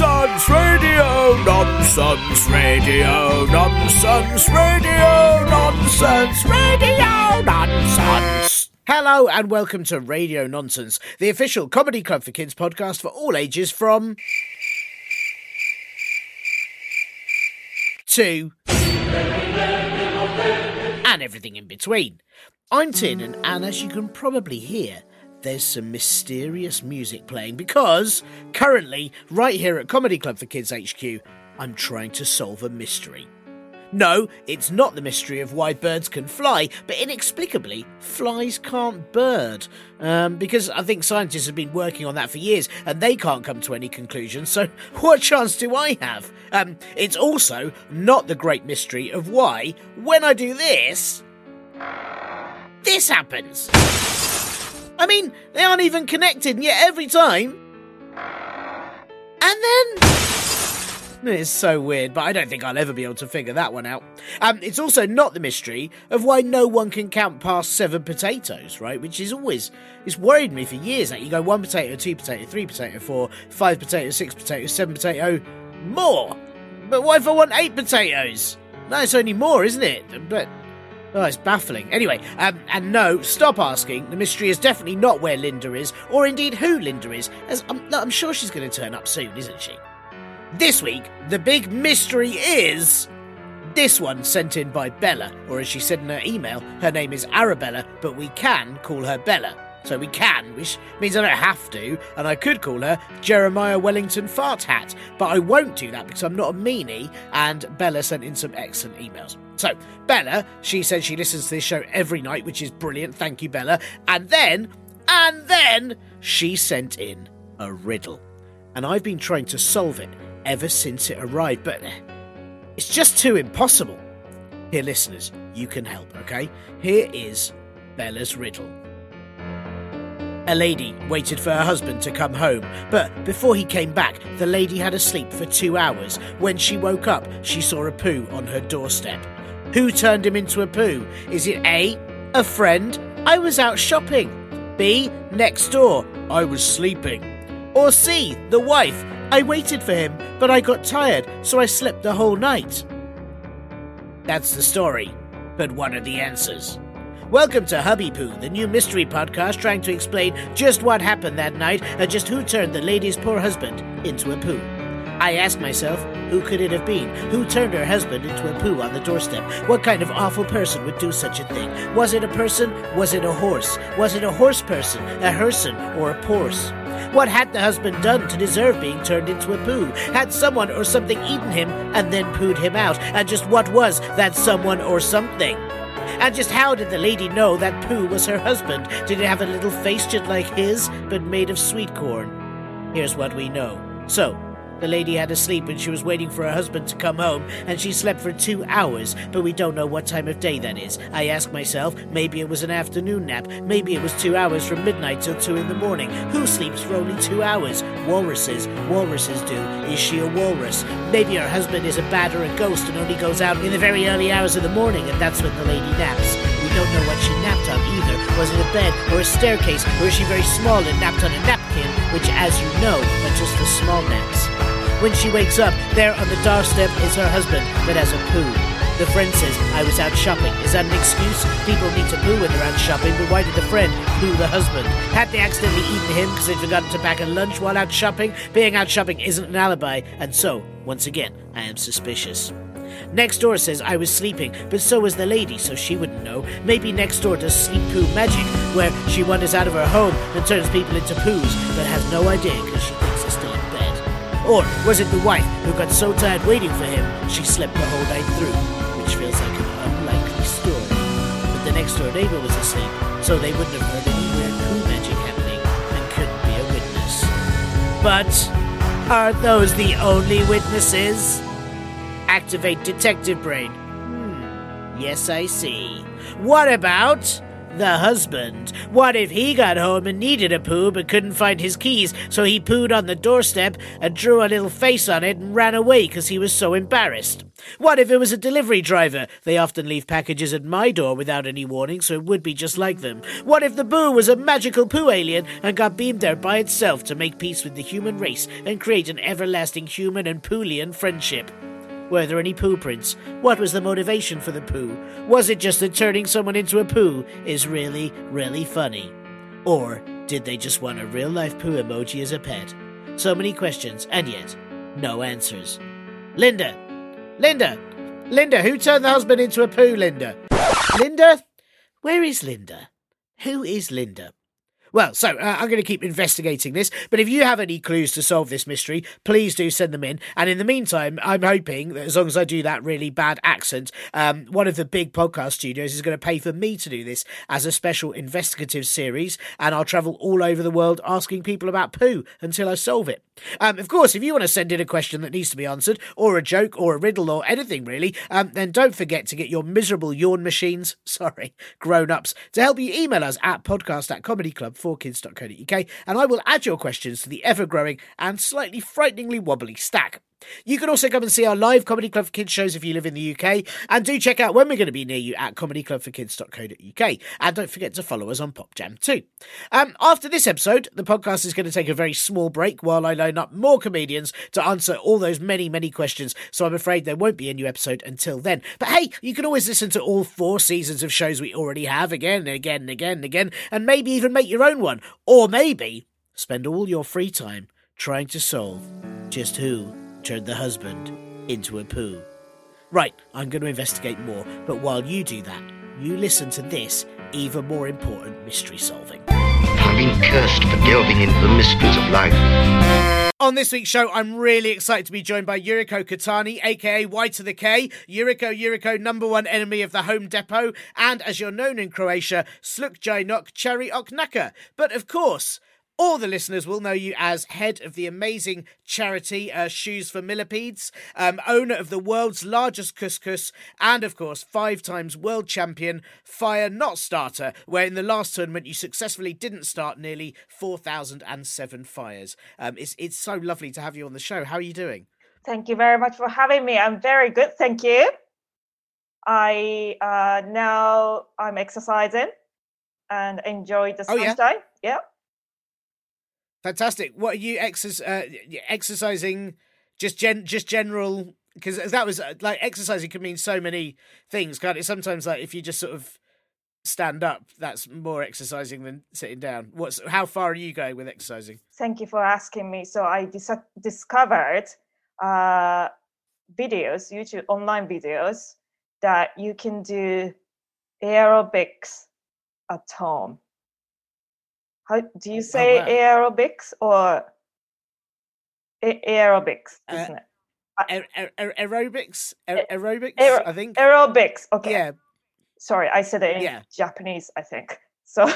Nonsense, radio nonsense, radio nonsense, radio nonsense, radio nonsense. Hello and welcome to Radio Nonsense, the official comedy club for kids podcast for all ages from two and everything in between. I'm Tin, and, and as you can probably hear, there's some mysterious music playing because currently, right here at Comedy Club for Kids HQ, I'm trying to solve a mystery. No, it's not the mystery of why birds can fly, but inexplicably, flies can't bird. Um, because I think scientists have been working on that for years and they can't come to any conclusion, so what chance do I have? Um, it's also not the great mystery of why, when I do this, this happens. I mean, they aren't even connected, and yet every time. And then. It's so weird, but I don't think I'll ever be able to figure that one out. Um, it's also not the mystery of why no one can count past seven potatoes, right? Which is always it's worried me for years. That you go one potato, two potato, three potato, four, five potato, six potato, seven potato, more. But what if I want eight potatoes? It's only more, isn't it? But Oh, it's baffling. Anyway, um, and no, stop asking. The mystery is definitely not where Linda is, or indeed who Linda is, as I'm, I'm sure she's going to turn up soon, isn't she? This week, the big mystery is. This one sent in by Bella, or as she said in her email, her name is Arabella, but we can call her Bella. So we can, which means I don't have to, and I could call her Jeremiah Wellington Fart Hat, but I won't do that because I'm not a meanie, and Bella sent in some excellent emails. So, Bella, she said she listens to this show every night, which is brilliant. Thank you, Bella. And then, and then, she sent in a riddle. And I've been trying to solve it ever since it arrived, but it's just too impossible. Here, listeners, you can help, okay? Here is Bella's riddle. A lady waited for her husband to come home, but before he came back, the lady had a sleep for two hours. When she woke up, she saw a poo on her doorstep. Who turned him into a poo? Is it A, a friend? I was out shopping. B, next door. I was sleeping. Or C, the wife. I waited for him, but I got tired, so I slept the whole night. That's the story, but what are the answers? Welcome to Hubby Poo, the new mystery podcast trying to explain just what happened that night and just who turned the lady's poor husband into a poo. I ask myself, who could it have been? Who turned her husband into a poo on the doorstep? What kind of awful person would do such a thing? Was it a person? Was it a horse? Was it a horse person, a herson, or a porse? What had the husband done to deserve being turned into a poo? Had someone or something eaten him and then pooed him out? And just what was that someone or something? And just how did the lady know that poo was her husband? Did it have a little face just like his, but made of sweet corn? Here's what we know. So, the lady had a sleep when she was waiting for her husband to come home, and she slept for two hours, but we don't know what time of day that is. I ask myself, maybe it was an afternoon nap, maybe it was two hours from midnight till two in the morning. Who sleeps for only two hours? Walruses. Walruses do. Is she a walrus? Maybe her husband is a bat or a ghost and only goes out in the very early hours of the morning, and that's when the lady naps. We don't know what she napped on either. Was it a bed or a staircase, or is she very small and napped on a napkin, which, as you know, are just for small naps? When she wakes up, there on the doorstep is her husband that has a poo. The friend says, I was out shopping. Is that an excuse? People need to poo when they're out shopping, but why did the friend poo the husband? Had they accidentally eaten him because they'd forgotten to pack a lunch while out shopping? Being out shopping isn't an alibi, and so, once again, I am suspicious. Next door says I was sleeping, but so was the lady, so she wouldn't know. Maybe next door does sleep poo magic, where she wanders out of her home and turns people into poos, but has no idea because she thinks they're still. Or was it the wife who got so tired waiting for him she slept the whole night through, which feels like an unlikely story. But the next door neighbor was asleep, so they wouldn't have heard any weird poo magic happening and couldn't be a witness. But are those the only witnesses? Activate detective brain. Hmm, yes, I see. What about the husband? What if he got home and needed a poo but couldn't find his keys, so he pooed on the doorstep and drew a little face on it and ran away because he was so embarrassed? What if it was a delivery driver? They often leave packages at my door without any warning, so it would be just like them. What if the boo was a magical poo alien and got beamed there by itself to make peace with the human race and create an everlasting human and poolian friendship? Were there any poo prints? What was the motivation for the poo? Was it just that turning someone into a poo is really, really funny? Or did they just want a real life poo emoji as a pet? So many questions, and yet, no answers. Linda! Linda! Linda, who turned the husband into a poo, Linda? Linda? Where is Linda? Who is Linda? Well, so uh, I'm going to keep investigating this, but if you have any clues to solve this mystery, please do send them in. And in the meantime, I'm hoping that as long as I do that really bad accent, um, one of the big podcast studios is going to pay for me to do this as a special investigative series, and I'll travel all over the world asking people about poo until I solve it. Um, of course, if you want to send in a question that needs to be answered, or a joke, or a riddle, or anything really, um, then don't forget to get your miserable yawn machines, sorry, grown ups, to help you email us at podcast at comedyclub4kids.co.uk, and I will add your questions to the ever growing and slightly frighteningly wobbly stack. You can also come and see our live Comedy Club for Kids shows if you live in the UK, and do check out when we're going to be near you at comedyclubforkids.co.uk. And don't forget to follow us on PopJam too. Um, after this episode, the podcast is going to take a very small break while I line up more comedians to answer all those many, many questions. So I'm afraid there won't be a new episode until then. But hey, you can always listen to all four seasons of shows we already have again and again and again and again, and maybe even make your own one. Or maybe spend all your free time trying to solve just who turned the husband into a poo. Right, I'm going to investigate more, but while you do that, you listen to this even more important mystery solving. I've been cursed for delving into the mysteries of life. On this week's show, I'm really excited to be joined by Yuriko Kotani, aka Y to the K, Yuriko Yuriko, number one enemy of the Home Depot, and as you're known in Croatia, Sluk Jajnok Cherry Oknaka. But of course, all the listeners will know you as head of the amazing charity uh, Shoes for Millipedes, um, owner of the world's largest couscous, and of course, five times world champion Fire Not Starter, where in the last tournament you successfully didn't start nearly 4,007 fires. Um, it's, it's so lovely to have you on the show. How are you doing? Thank you very much for having me. I'm very good, thank you. I uh, now I'm exercising and enjoy the Oh, yeah? sunshine. Yeah. Fantastic. What are you exerc- uh, exercising? Just gen, just general, because that was uh, like exercising can mean so many things, can't it? Sometimes, like if you just sort of stand up, that's more exercising than sitting down. What's how far are you going with exercising? Thank you for asking me. So I dis- discovered uh, videos, YouTube online videos that you can do aerobics at home. How do you say wow. aerobics or a- aerobics? Uh, Isn't it? Aer- aer- aer- aerobics, Aer- aerobics. aer- I think. Aerobics. Okay. Yeah, Sorry, I said it in Yeah. Japanese. I think so.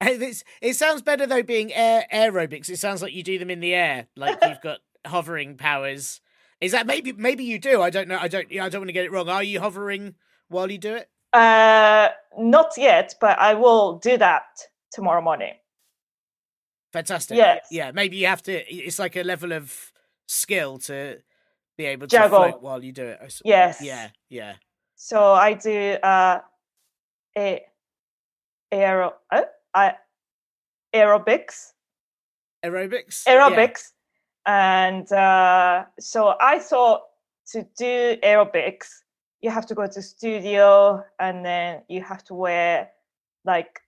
it's, it sounds better though being air aerobics. It sounds like you do them in the air, like you've got hovering powers. Is that maybe maybe you do? I don't know. I don't. I don't want to get it wrong. Are you hovering while you do it? Uh, not yet, but I will do that tomorrow morning. Fantastic. Yes. Yeah, maybe you have to. It's like a level of skill to be able to Juggle. float while you do it. Yes. Yeah. Yeah. So I do uh, a aero uh, I, aerobics, Aerobics. Yeah. aerobics, and uh, so I thought to do aerobics, you have to go to studio, and then you have to wear like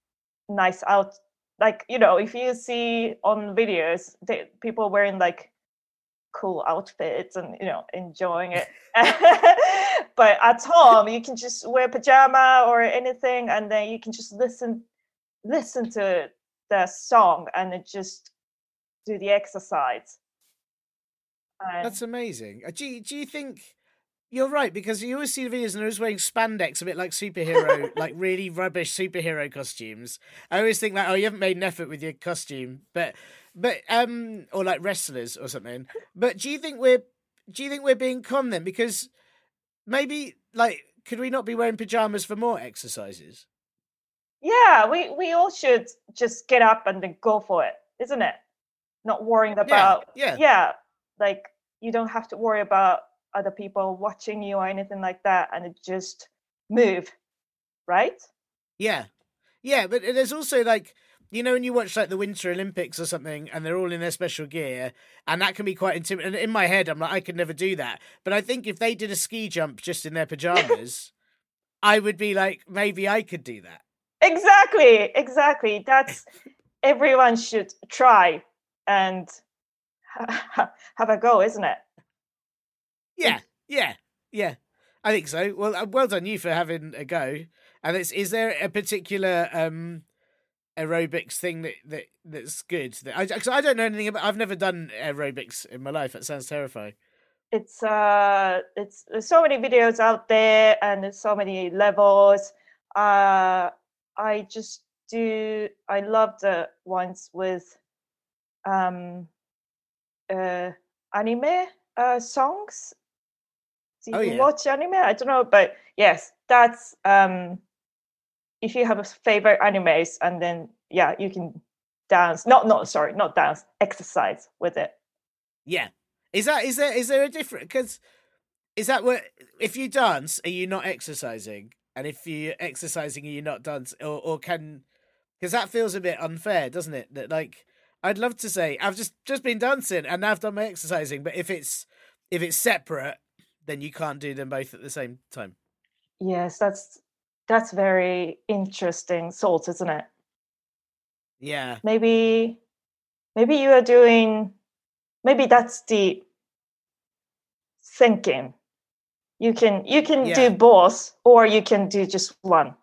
nice out, like you know, if you see on videos, they, people wearing like cool outfits and you know enjoying it. but at home, you can just wear pajama or anything, and then you can just listen listen to the song and then just do the exercise. And That's amazing. Uh, Do you, do you think you're right? Because you always see the videos and they're always wearing spandex, a bit like superhero, like really rubbish superhero costumes. I always think that oh, you haven't made an effort with your costume, but but um, or like wrestlers or something. But do you think we're do you think we're being con then? Because maybe like could we not be wearing pajamas for more exercises? yeah, we we all should just get up and then go for it, isn't it? Not worrying about yeah. yeah, like you don't have to worry about other people watching you or anything like that, and it just move, right? Yeah. Yeah, but uh, there's also like you know when you watch like the Winter Olympics or something and they're all in their special gear and that can be quite intimidating. And in my head I'm like I could never do that. But I think if they did a ski jump just in their pajamas, I would be like maybe I could do that. Exactly, exactly. That's everyone should try and have a go, isn't it? Yeah. Yeah. Yeah. I think so. Well, uh, well done you for having a go. And it's is there a particular um aerobics thing that, that that's good that I cause I don't know anything about I've never done aerobics in my life. That sounds terrifying. It's uh, it's there's so many videos out there and there's so many levels. Uh, I just do. I love the ones with um, uh, anime uh songs. Do you Oh, yeah. watch anime? I don't know, but yes, that's um, if you have a favorite animes, and then yeah, you can dance. Not not sorry, not dance. Exercise with it. Yeah. Is that is there is there a different because is that what if you dance are you not exercising and if you're exercising are you not dance or or can because that feels a bit unfair doesn't it that like I'd love to say I've just just been dancing and now I've done my exercising but if it's if it's separate then you can't do them both at the same time. Yes, that's that's very interesting thought, isn't it? Yeah. Maybe maybe you are doing maybe that's the thinking. You can you can Yeah. do both or you can do just one.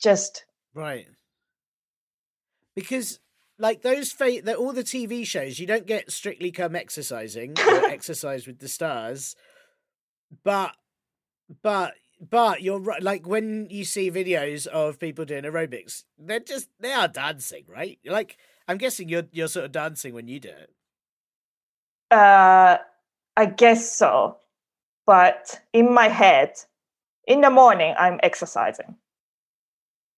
Just Right. Because like those fa- all the TV shows, you don't get strictly come exercising or exercise with the stars, but but but you're right. Like when you see videos of people doing aerobics, they're just they are dancing, right? Like I'm guessing you're you're sort of dancing when you do it. uh I guess so. But in my head, in the morning I'm exercising.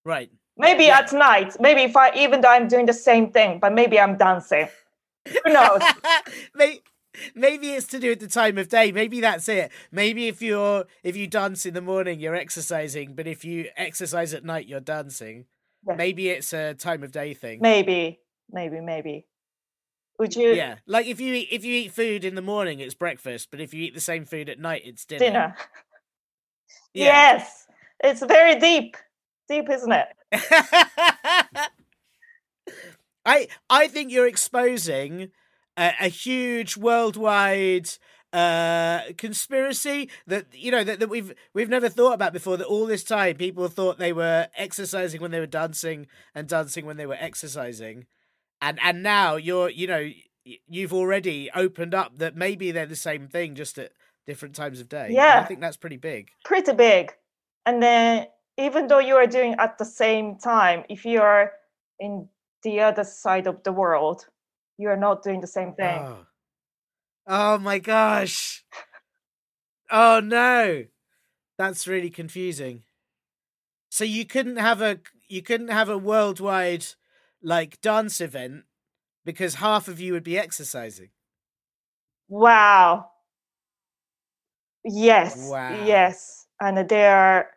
Right. Maybe Yeah. at night, maybe if I even though I'm doing the same thing, but maybe I'm dancing. Who knows? Maybe, it's to do with the time of day. Maybe that's it. Maybe if you're if you dance in the morning, you're exercising, but if you exercise at night, you're dancing. Yeah. Maybe it's a time of day thing. maybe, maybe, maybe. Would you Yeah, like if you eat if you eat food in the morning, it's breakfast, but if you eat the same food at night, it's dinner. dinner? Yeah. Yes, it's very deep, deep, isn't it? I I think you're exposing a, a huge worldwide uh conspiracy that you know that, that we've we've never thought about before that all this time people thought they were exercising when they were dancing and dancing when they were exercising. And and now you're you know you've already opened up that maybe they're the same thing just at different times of day. And i think that's pretty big. Pretty big. And then, even though you are doing at the same time, if you are in the other side of the world, you are not doing the same thing. Oh. oh my gosh. Oh no. That's really confusing. So you couldn't have a you couldn't have a worldwide like dance event because half of you would be exercising. Wow. Yes. Wow. Yes. And they are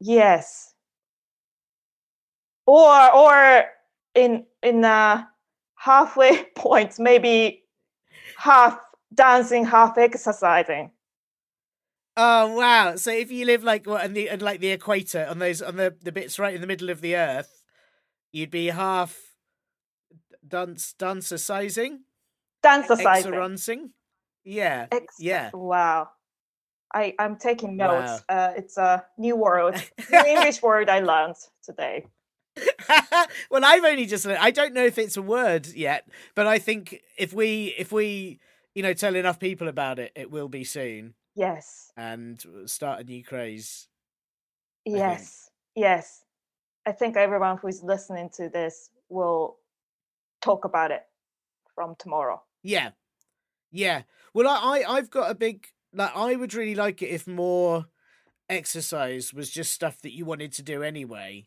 yes. Or or in in a halfway point, maybe half dancing, half exercising. Oh wow. So if you live like what on the and like the equator on those on the, the bits right in the middle of the earth, you'd be half dance dancer sizing. Exercising. Exercising. Yeah. Ex- yeah. Wow. I, I'm taking Wow. notes. Uh, it's a new word, new English word I learned today. well, I've only just learned. I don't know if it's a word yet, but I think if we if we you know tell enough people about it, it will be soon Yes. and start a new craze. Yes. Yes. I think everyone who is listening to this will talk about it from tomorrow. Yeah, yeah. Well, I, I I've got a big like. I would really like it if more exercise was just stuff that you wanted to do anyway,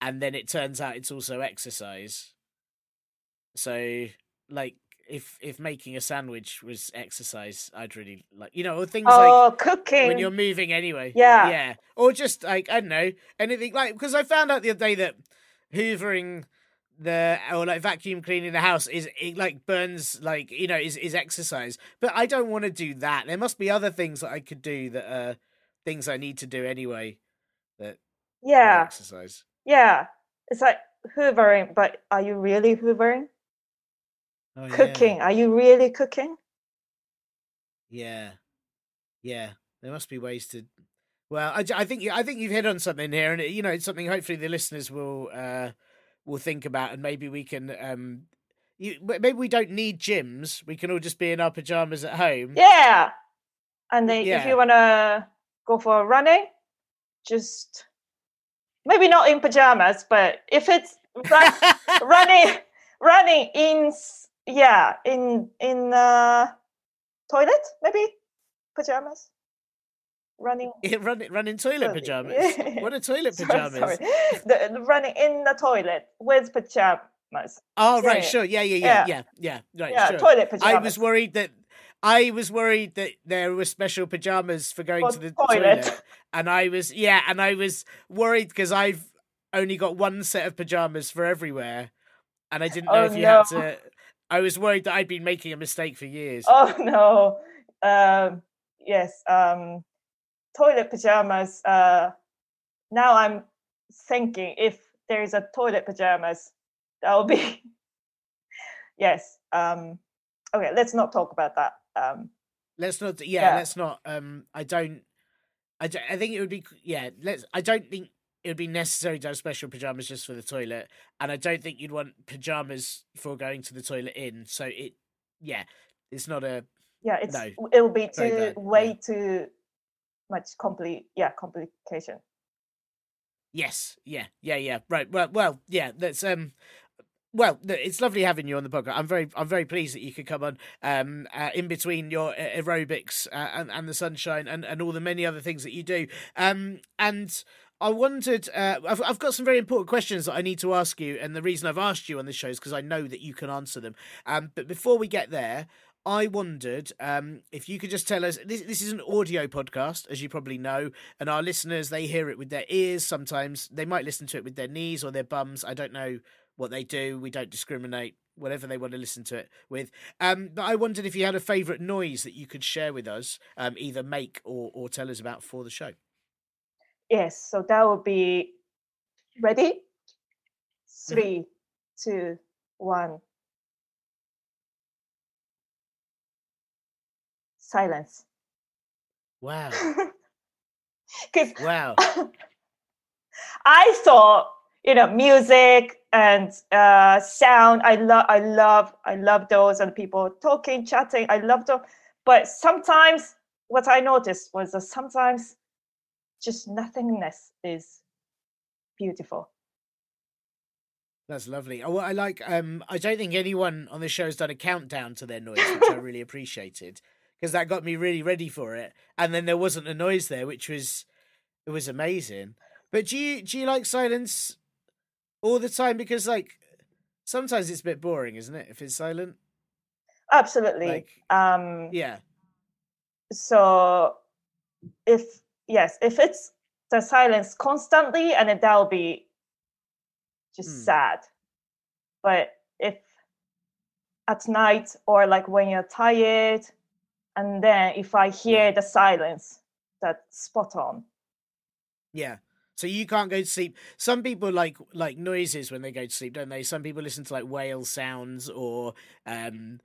and then it turns out it's also exercise. So, like, if if making a sandwich was exercise, I'd really like you know or things like Oh, cooking. when you're moving anyway. Yeah. yeah, or just like I don't know anything like because I found out the other day that hoovering the or like vacuum cleaning the house is it like burns like you know is is exercise but i don't want to do that there must be other things that i could do that are things i need to do anyway that yeah. exercise Yeah. It's like hoovering, but are you really hoovering? Oh, yeah. Cooking. Are you really cooking? yeah yeah there must be ways to well I, I think i think you've hit on something here and it, you know it's something hopefully the listeners will uh will think about and maybe we can um you maybe we don't need gyms we can all just be in our pajamas at home Yeah. And then if you want to go for a running, just maybe not in pajamas, but if it's run, running running in yeah, in in uh toilet, maybe pajamas. Running Yeah, run run in toilet pajamas what are toilet pajamas sorry. The, the running in the toilet with pajamas. oh right Yeah. sure yeah yeah yeah Yeah. yeah yeah right yeah, sure toilet pajamas. I was worried that I was worried that there were special pajamas for going to the toilet. toilet. and I was yeah, and I was worried because I've only got one set of pajamas for everywhere, and I didn't know Oh, if you had to. I was worried that I'd been making a mistake for years. Oh no. Um, yes. Um, toilet pajamas. Uh, now I'm thinking if there is a toilet pajamas, that will be. yes. Um, okay. Let's not talk about that. Um, Let's not. Yeah, Yeah. let's not. Um, I don't. I don't, I think it would be. Yeah, let's. I don't think it would be necessary to have special pajamas just for the toilet, and I don't think you'd want pajamas for going to the toilet in. So it. Yeah, it's not a. yeah. It's No, it will be too way yeah. too much complete. Yeah, complication. Yes. Yeah. Yeah. Yeah. Right. Well. Well. Yeah. That's um. Well, it's lovely having you on the podcast. I'm very, I'm very pleased that you could come on. Um, uh, in between your uh, aerobics uh, and and the sunshine and and all the many other things that you do. Um, and I wondered, uh, I've I've got some very important questions that I need to ask you, and the reason I've asked you on this show is because I know that you can answer them. Um, but before we get there. I wondered um, if you could just tell us. This, this is an audio podcast, as you probably know, and our listeners they hear it with their ears. Sometimes they might listen to it with their knees or their bums. I don't know what they do. We don't discriminate. Whatever they want to listen to it with. Um, but I wondered if you had a favourite noise that you could share with us, um, either make or or tell us about for the show. Yes. So that will be ready. Three, two, one. Silence. Wow! Because Wow! I thought, you know, music and uh, sound. I love, I love, I love those and people talking, chatting. I love them. But sometimes, what I noticed was that sometimes just nothingness is beautiful. That's lovely. Oh, I like. Um, I don't think anyone on the show has done a countdown to their noise, which I really appreciated because that got me really ready for it. And then there wasn't a noise there, which was it was amazing. But do you do you like silence all the time? Because like sometimes it's a bit boring, isn't it? If it's silent, Absolutely. like um, yeah, so if yes if it's the silence constantly and then that'll be just Hmm. sad but if at night or like when you're tired and then if i hear the silence that's spot on yeah. So you can't go to sleep. Some people like like noises when they go to sleep, don't they? Some people listen to like whale sounds or um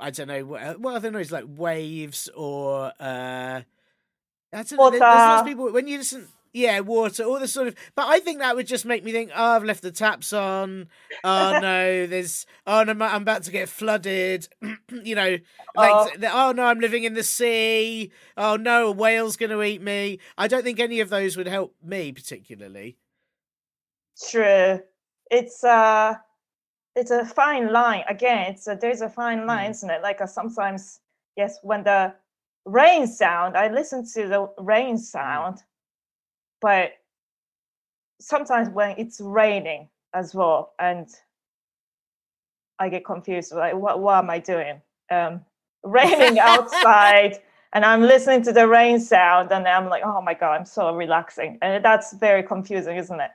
I don't know what, what other noise like waves or uh, I don't know. There's lots Water. of people when you listen. Yeah, water, all the sort of. But I think that would just make me think. Oh, I've left the taps on. Oh no, there's. Oh no, I'm about to get flooded. you know, like. Oh. Oh no, I'm living in the sea. Oh no, a whale's going to eat me. I don't think any of those would help me particularly. True. It's uh it's a fine line. Again, it's a, there's a fine line, Mm. isn't it? Like uh, sometimes, yes, when the rain sound, I listen to the rain sound, but sometimes when it's raining as well, and I get confused. Like, what what am I doing? Um, raining outside. And I'm listening to the rain sound, and I'm like, "Oh my god, I'm so relaxing," and that's very confusing, isn't it?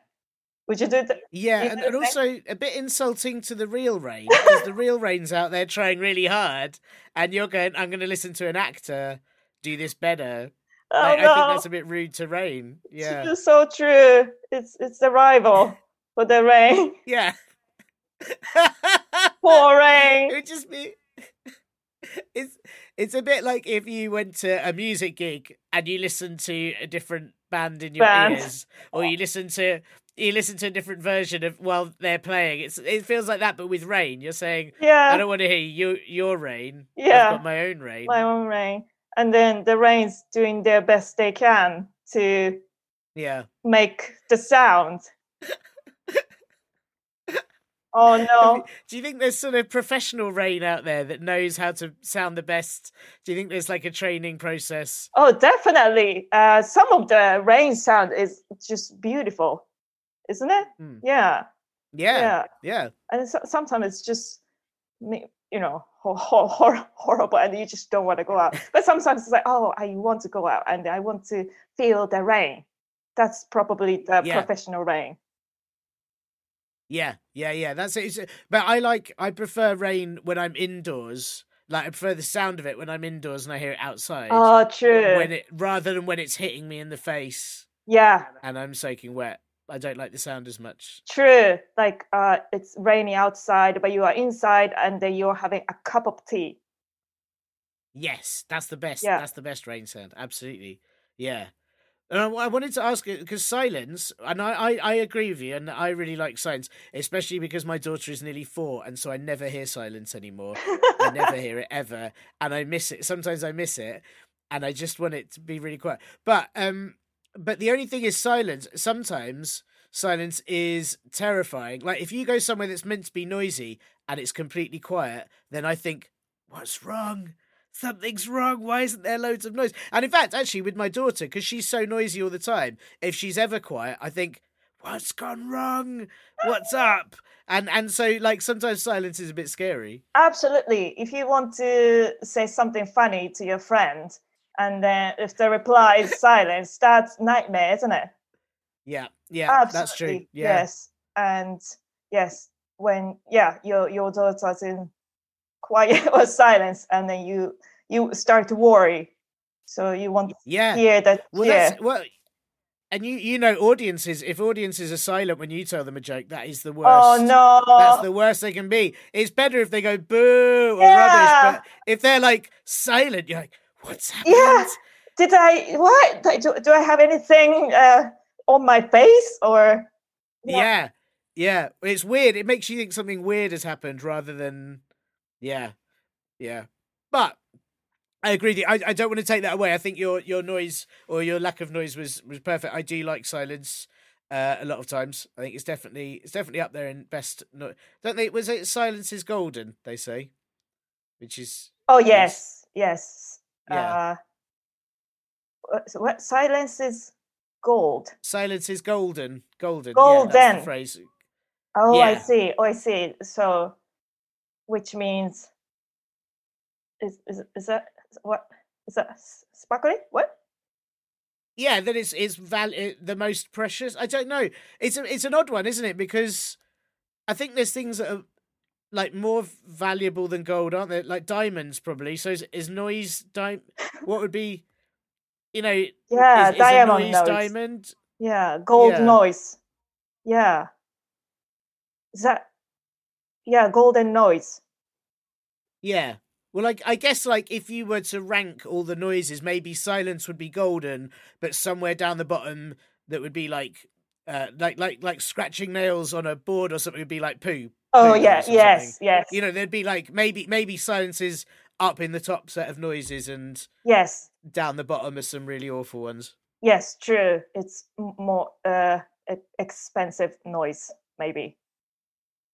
Would you do? Th- Yeah, and, and also a bit insulting to the real rain because the real rain's out there trying really hard, and you're going, "I'm going to listen to an actor do this better." Oh Like, no, I think that's a bit rude to rain. Yeah, it's so true. It's it's the rival for the rain. yeah. Poor it rain. would just be. It's it's a bit like if you went to a music gig and you listened to a different band in your Band. ears, or you listen to you listen to a different version of while they're playing. It's it feels like that, but with rain. You're saying yeah, I don't want to hear you your rain. Yeah. I've got my own rain. my own rain. And then the rain's doing their best they can to Yeah. make the sound. oh no. Do you think there's sort of professional rain out there that knows how to sound the best? Do you think there's like a training process? Oh, definitely. Uh, some of the rain sound is just beautiful, isn't it? Hmm. Yeah, Yeah. yeah. Yeah. And so, sometimes it's just, me- you know, hor- hor- hor- horrible, and you just don't want to go out. But sometimes it's like, oh, I want to go out, and I want to feel the rain. That's probably the Yeah. professional rain. Yeah. Yeah. Yeah. That's it. It's- uh, But I like, I prefer rain when I'm indoors. Like, I prefer the sound of it when I'm indoors and I hear it outside. Oh, true. When it, rather than when it's hitting me in the face yeah, and I'm soaking wet. I don't like the sound as much. true. Like, uh, it's raining outside, but you are inside, and then you're having a cup of tea. Yes, that's the best. Yeah. That's the best rain sound. Absolutely. Yeah. And I, I wanted to ask because silence, and I, I, I agree with you, and I really like silence, especially because my daughter is nearly four, and so I never hear silence anymore. I never hear it ever, and I miss it. Sometimes I miss it, and I just want it to be really quiet. But um, but the only thing is silence. Sometimes silence is terrifying. Like if you go somewhere that's meant to be noisy and it's completely quiet, then I think, what's wrong? Something's wrong. Why isn't there loads of noise? And in fact, actually, with my daughter, because she's so noisy all the time, if she's ever quiet, I think, what's gone wrong? What's up? And and so like sometimes silence is a bit scary. Absolutely. If you want to say something funny to your friend, and then if the reply is silence, that's nightmare, isn't it? Yeah, yeah, Absolutely. that's true. Yeah, Yes. And yes, when yeah, your your daughter's in quiet or silence, and then you you start to worry. So you want to yeah. hear that Well, yeah. that's well, and you you know audiences. If audiences are silent when you tell them a joke, that is the oh, worst. Oh no. That's the worst they can be. It's better if they go boo or Yeah. rubbish, but if they're like silent, you're like, what's happened? Yeah. Did I what? Do, do I have anything uh, on my face or Yeah. yeah, yeah. It's weird. It makes you think something weird has happened rather than, yeah, yeah. But I agree. I I don't want to take that away. I think your your noise or your lack of noise was was perfect. I do like silence. Uh, a lot of times, I think it's definitely it's definitely up there in best. No, don't they? Was it silence is golden? They say, which is Oh yes, yes. Yeah. Uh, what- so what silence is gold. silence is golden. Golden. Yeah, Golden. the phrase. Oh, I see. Oh, I see. So, which means is is is that what is that s- sparkly? What? Yeah, that is it's it's val- uh, the most precious. I don't know. It's a, it's an odd one, isn't it? Because I think there's things that are like more valuable than gold, aren't they? Like diamonds, probably. So is, is noise di- What would be, you know? Yeah, is, is diamond noise noise. diamond? Yeah, gold Yeah. noise. Yeah. Is that? Yeah, golden noise. Yeah, Well, like I guess, like if you were to rank all the noises, maybe silence would be golden, but somewhere down the bottom that would be like, uh, like like like scratching nails on a board or something would be like poo. Oh yeah, yes, yes, You know, there'd be like maybe maybe silence is up in the top set of noises, and yes, down the bottom are some really awful ones. yes. True. It's more uh expensive noise, maybe,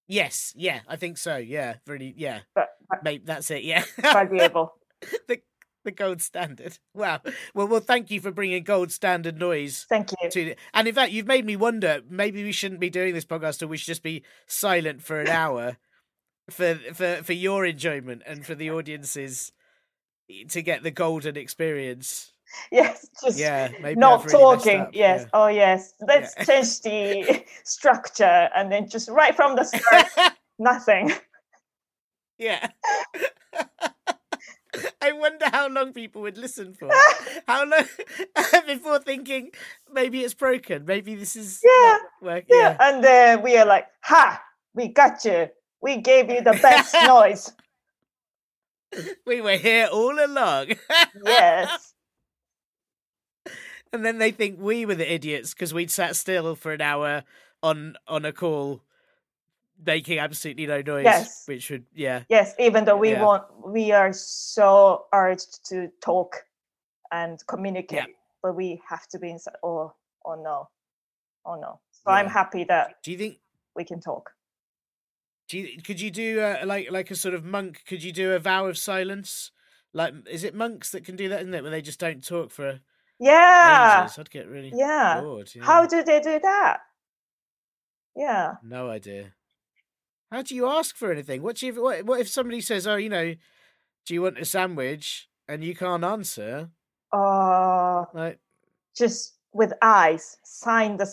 Yes, yeah, I think so. Yeah, really, yeah. but, but Maybe that's it. Yeah, valuable. the the gold standard. Wow. Well, well, thank you for bringing gold standard noise Thank you. to. And in fact, you've made me wonder. Maybe we shouldn't be doing this podcast, or we should just be silent for an hour for for for your enjoyment and for the audiences to get the golden experience. Yes, just Yeah, not really talking. Yes. yeah. Oh yes. Let's Yeah. change the structure and then just right from the start, nothing. Yeah. I wonder how long people would listen for. How long before thinking maybe it's broken, maybe this is Yeah, not work- Yeah. yeah. And then we are like, ha, we got you. We gave you the best noise. We were here all along. Yes. and then they think we were the idiots because we'd sat still for an hour on on a call making absolutely no noise. Yes. Which would yeah. Yes. Even though we Yeah. want, we are so urged to talk and communicate, but we have to be inside. Oh, oh no. Oh no. So I'm happy that Do you think we can talk. do you, could you do uh, like like a sort of monk could you do a vow of silence? Like is it monks that can do that, isn't it? When they just don't talk for Yeah. ages. I'd get really Yeah. bored. yeah. How do they do that? Yeah. No idea. How do you ask for anything? What you, what, what if somebody says, "Oh, you know, do you want a sandwich?" and you can't answer? Uh, Like, just with eyes, sign the,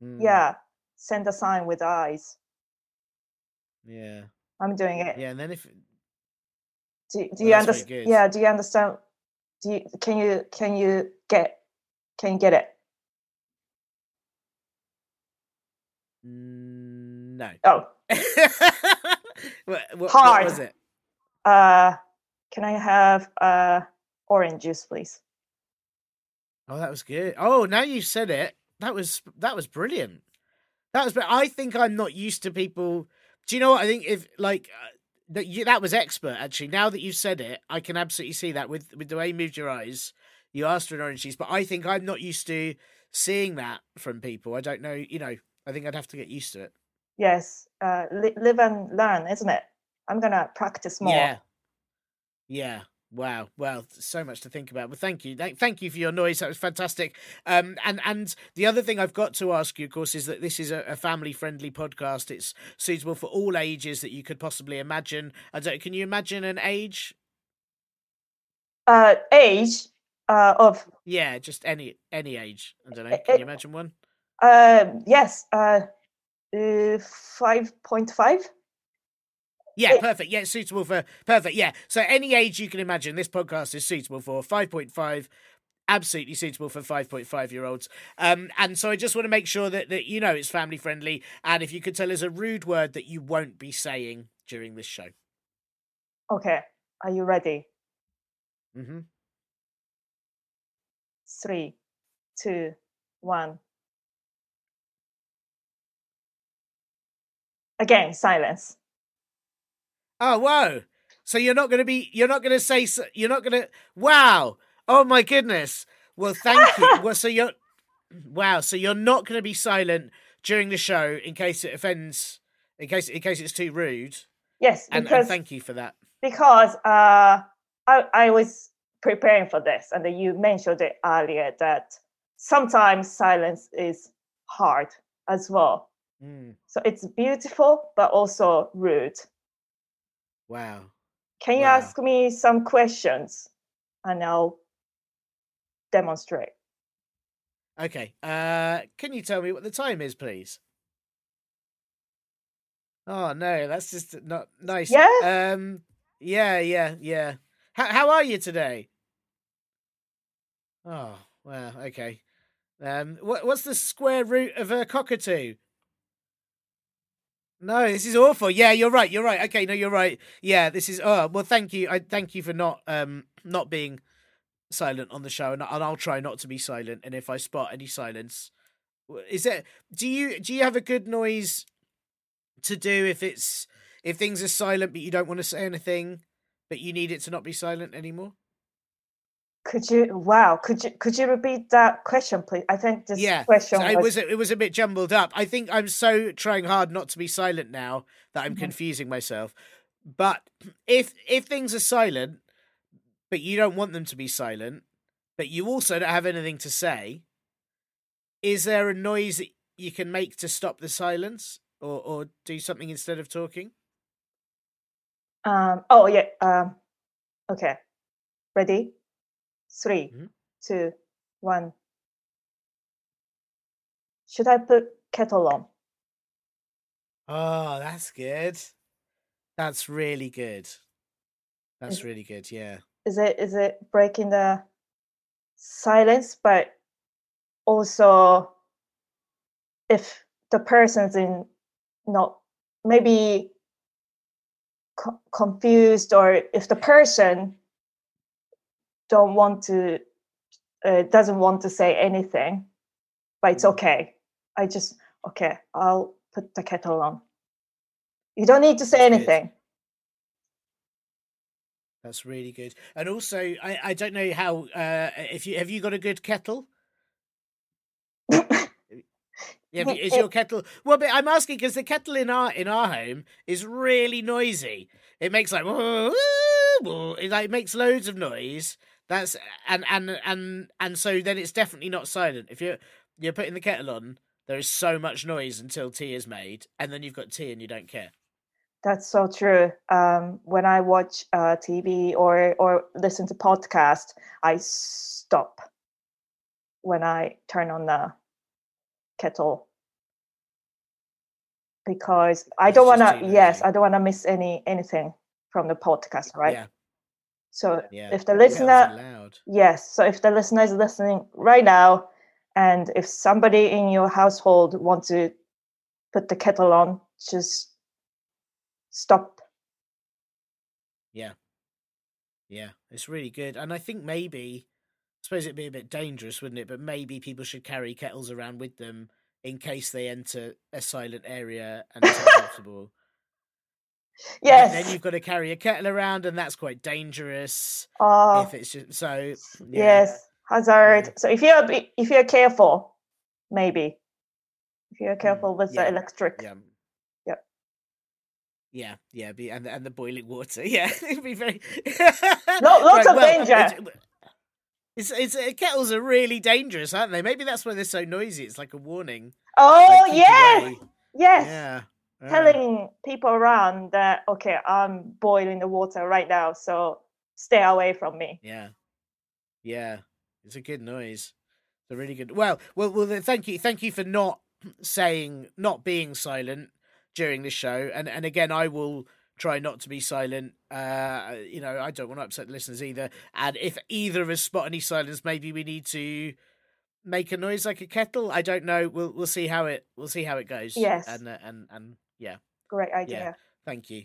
hmm, yeah, send a sign with eyes. yeah, I'm doing it. yeah. And then if Do, do Well, you understand? Yeah. Do you understand? Do you, can you, can you get, can you get it? Mm, no, Oh, what, what, what Hard. was it? uh, can I have, uh, orange juice, please? Oh, that was good. Oh, now you said it. That was that was brilliant. That was. I think I'm not used to people. Do you know what I think? If like uh, that, you, that was expert. Actually, now that you've said it, I can absolutely see that with with the way you moved your eyes. You asked for an orange juice, but I think I'm not used to seeing that from people. I don't know. You know, I think I'd have to get used to it. Yes. Uh, li- live and learn, isn't it? I'm gonna practice more. Yeah. Yeah. Wow. Well, so much to think about. But thank you. Thank, you for your noise. That was fantastic. Um, and and the other thing I've got to ask you, of course, is that this is a, a family friendly podcast. It's suitable for all ages that you could possibly imagine. I don't. Can you imagine an age? Uh, age, uh, of, Yeah, just any any age. I don't know. Can eh, you imagine one? uh, yes, uh, uh, 5.5. Yeah, it- perfect. Yeah, suitable for perfect. Yeah, so any age you can imagine, this podcast is suitable for five point five. Absolutely suitable for five point five year olds. Um, and so I just want to make sure that that you know it's family friendly. And if you could tell us a rude word that you won't be saying during this show. Okay. Are you ready? mm-hmm. Three, two, one. Again, silence. Oh, whoa! So you're not going to be. You're not going to say. You're not going to. Wow! Oh my goodness! Well, thank you. well, so you're. Wow! So you're not going to be silent during the show in case it offends. In case in case it's too rude. Yes, And, because and thank you for that. because uh, I I was preparing for this, and then you mentioned it earlier that sometimes silence is hard as well. Mm, So it's beautiful, but also rude. wow. Can you Wow. ask me some questions, and I'll demonstrate. Okay. Uh, can you tell me what the time is, please? Oh no, that's just not nice. Yeah? Um. Yeah. Yeah. Yeah. How How are you today? Oh well. Okay. Um. What What's the square root of a cockatoo? No, this is awful. Yeah, you're right. You're right. Okay, no, you're right. Yeah, this is. Oh, well, thank you. I thank you for not um not being silent on the show, and, and I'll try not to be silent. And if I spot any silence, is it? Do you do you have a good noise to do if it's if things are silent but you don't want to say anything, but you need it to not be silent anymore? Could you? Wow. Could you? Could you repeat that question, please? I think this yeah, question it was. it was a bit jumbled up. I think I'm so trying hard not to be silent now that I'm Mhm. confusing myself. But if if things are silent, but you don't want them to be silent, but you also don't have anything to say, is there a noise that you can make to stop the silence, or or do something instead of talking? Um. Oh yeah. Um. Okay. Ready? Three, Mhm. two, one. Should I put kettle on? Oh, that's good. That's really good. That's really good. Yeah. Is it is it breaking the silence? But also, if the person's in not maybe co- confused, or if the person don't want to uh, doesn't want to say anything, but it's Mhm. okay. I just okay. I'll put the kettle on. You don't need to say anything. That's really good. And also, I, I don't know how uh if you have you got a good kettle? Yeah, is your kettle? Well, but I'm asking because the kettle in our in our home is really noisy. It makes like it like makes loads of noise. That's and and and and so then it's definitely not silent. If you're you're putting the kettle on, there is so much noise until tea is made, and then you've got tea and you don't care. That's so true. Um, when I watch uh, TV or or listen to podcast, I stop when I turn on the kettle because I don't want to. Yes. I don't want to miss any anything from the podcast, right? Yeah, So yeah. if the listener, yes, so if the listener is listening right now, and if somebody in your household wants to put the kettle on, just stop. Yeah, yeah, it's really good. And I think maybe, I suppose it'd be a bit dangerous, wouldn't it? But maybe people should carry kettles around with them in case they enter a silent area and it's uncomfortable. Yes. Then you've got to carry a kettle around, and that's quite dangerous Oh, if it's just so. Yeah, yes, hazard. Yeah. So if you're if you're careful, maybe if you're Mm, careful with yeah, the electric. Yeah. Yep. Yeah, yeah, be and the- and the boiling water. Yeah, it'd be very. Lo- lots of well, danger. It's, it's uh, kettles are really dangerous, aren't they? Maybe that's why they're so noisy. It's like a warning. Oh like, yes, away. yes. Yeah. Telling people around that okay, I'm boiling the water right now, so stay away from me. Yeah. Yeah. It's a good noise. It's a really good. Well, well, well. Thank you, thank you for not saying, not being silent during the show. And and again, I will try not to be silent. Uh, you know, I don't want to upset the listeners either. And if either of us spot any silence, maybe we need to make a noise like a kettle. I don't know. We'll we'll see how it we'll see how it goes. Yes. And uh, and and yeah. Great idea. Yeah. Thank you.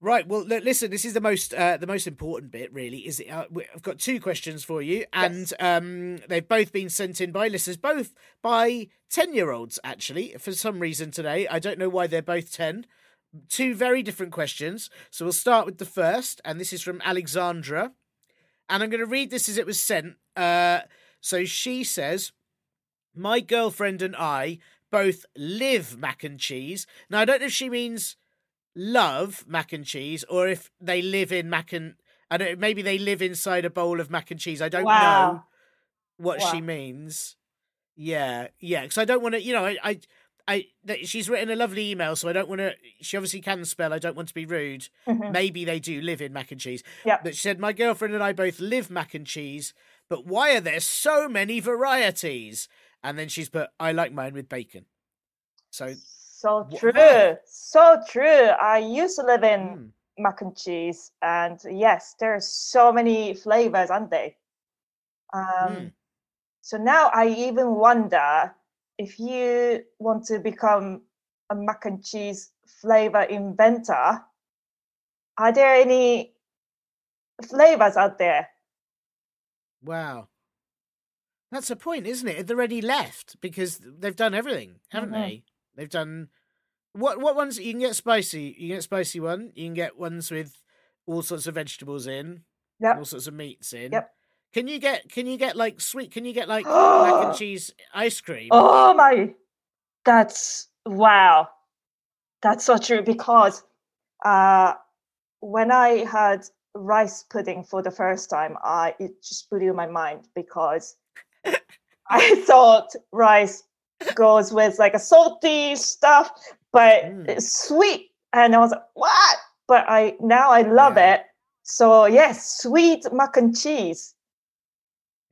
Right. Well, li- listen. This is the most uh, the most important bit. Really, is it, uh, I've got two questions for you, and Yes. um, they've both been sent in by listeners, both by ten year olds. Actually, for some reason today, I don't know why they're both ten. Two very different questions. So we'll start with the first, and this is from Alexandra, and I'm going to read this as it was sent. Uh, so she says, "My girlfriend and I both live mac and cheese." Now I don't know if she means love mac and cheese or if they live in mac and I don't maybe they live inside a bowl of mac and cheese. I don't know Wow. what she means. Yeah, yeah, because I don't want to. You know, I, I, I. She's written a lovely email, so I don't want to. She obviously can spell. I don't want to be rude. Mhm. Maybe they do live in mac and cheese. Yeah. But she said my girlfriend and I both live mac and cheese. But why are there so many varieties? And then she's put, I like mine with bacon. So, So true. why? So true. I used to live in mm, mac and cheese, and yes, there are so many flavors, aren't they? Um, Mm. So now I even wonder if you want to become a mac and cheese flavor inventor, are there any flavors out there? Wow. That's a point, isn't it? They're already left because they've done everything, haven't Mhm. they? They've done what? What ones? You can get spicy. You can get spicy one. You can get ones with all sorts of vegetables in, Yep. all sorts of meats in. Yep. Can you get? Can you get like sweet? Can you get like mac and cheese ice cream? Oh my, that's wow. That's so true because uh, when I had rice pudding for the first time, I it just blew my mind because I thought rice goes with like a salty stuff, but Mm. it's sweet, and I was like, what? But I now I love Yeah. it. So yes, sweet mac and cheese.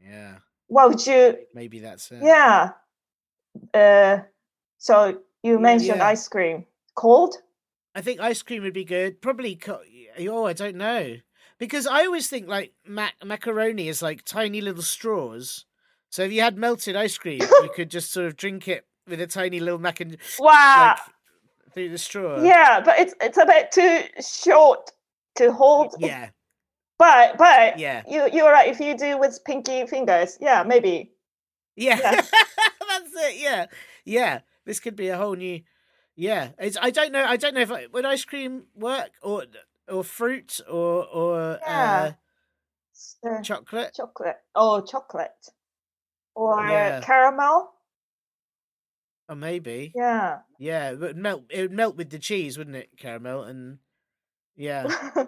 Yeah, What would you maybe that's it. yeah. Uh, so you mentioned Yeah. ice cream. Cold? I think ice cream would be good. Probably. Co- oh, I don't know because I always think like mac- macaroni is like tiny little straws. So if you had melted ice cream, you could just sort of drink it with a tiny little mac and Wow. like through the straw. yeah, but it's it's a bit too short to hold. Yeah. But but Yeah. you you're right. If you do with pinky fingers, yeah, maybe. Yeah. Yeah. That's it. Yeah. Yeah. This could be a whole new. Yeah. It's. I don't know. I don't know if I, would ice cream work or or fruit or or Yeah. Uh, uh, chocolate. chocolate. Oh, chocolate. Or Yeah. caramel. Or maybe. Yeah. Yeah, but melt. It would melt with the cheese, wouldn't it? Caramel and yeah.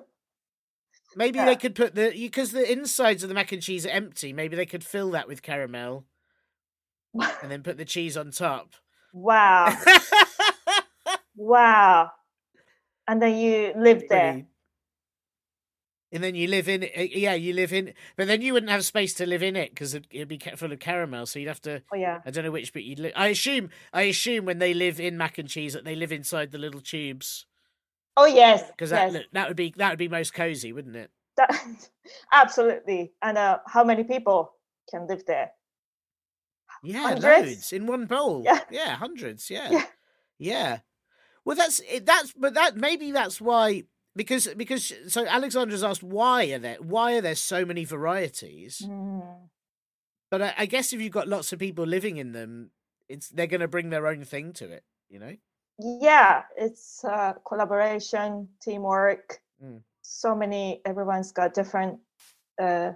Maybe Yeah. they could put the because the insides of the mac and cheese are empty. Maybe they could fill that with caramel and then put the cheese on top. wow. Wow. And then you live there. And then you live in it. Yeah, you live in, but then you wouldn't have space to live in it because it'd, it'd be full of caramel. So you'd have to. Oh yeah. I don't know which bit you'd live. I assume. I assume when they live in mac and cheese that they live inside the little tubes Oh yes. because that yes. that would be that would be most cozy, wouldn't it? That, absolutely. And uh, how many people can live there? Yeah, Hundreds? loads in one bowl. Yeah. yeah hundreds. Yeah. Yeah. yeah, Well, that's. That's but that maybe that's why because because so Alexandra's asked why are there why are there so many varieties? Mm. But I, I guess if you've got lots of people living in them, it's they're going to bring their own thing to it. You know. Yeah, it's uh, collaboration, teamwork. Mm. So many, everyone's got different uh,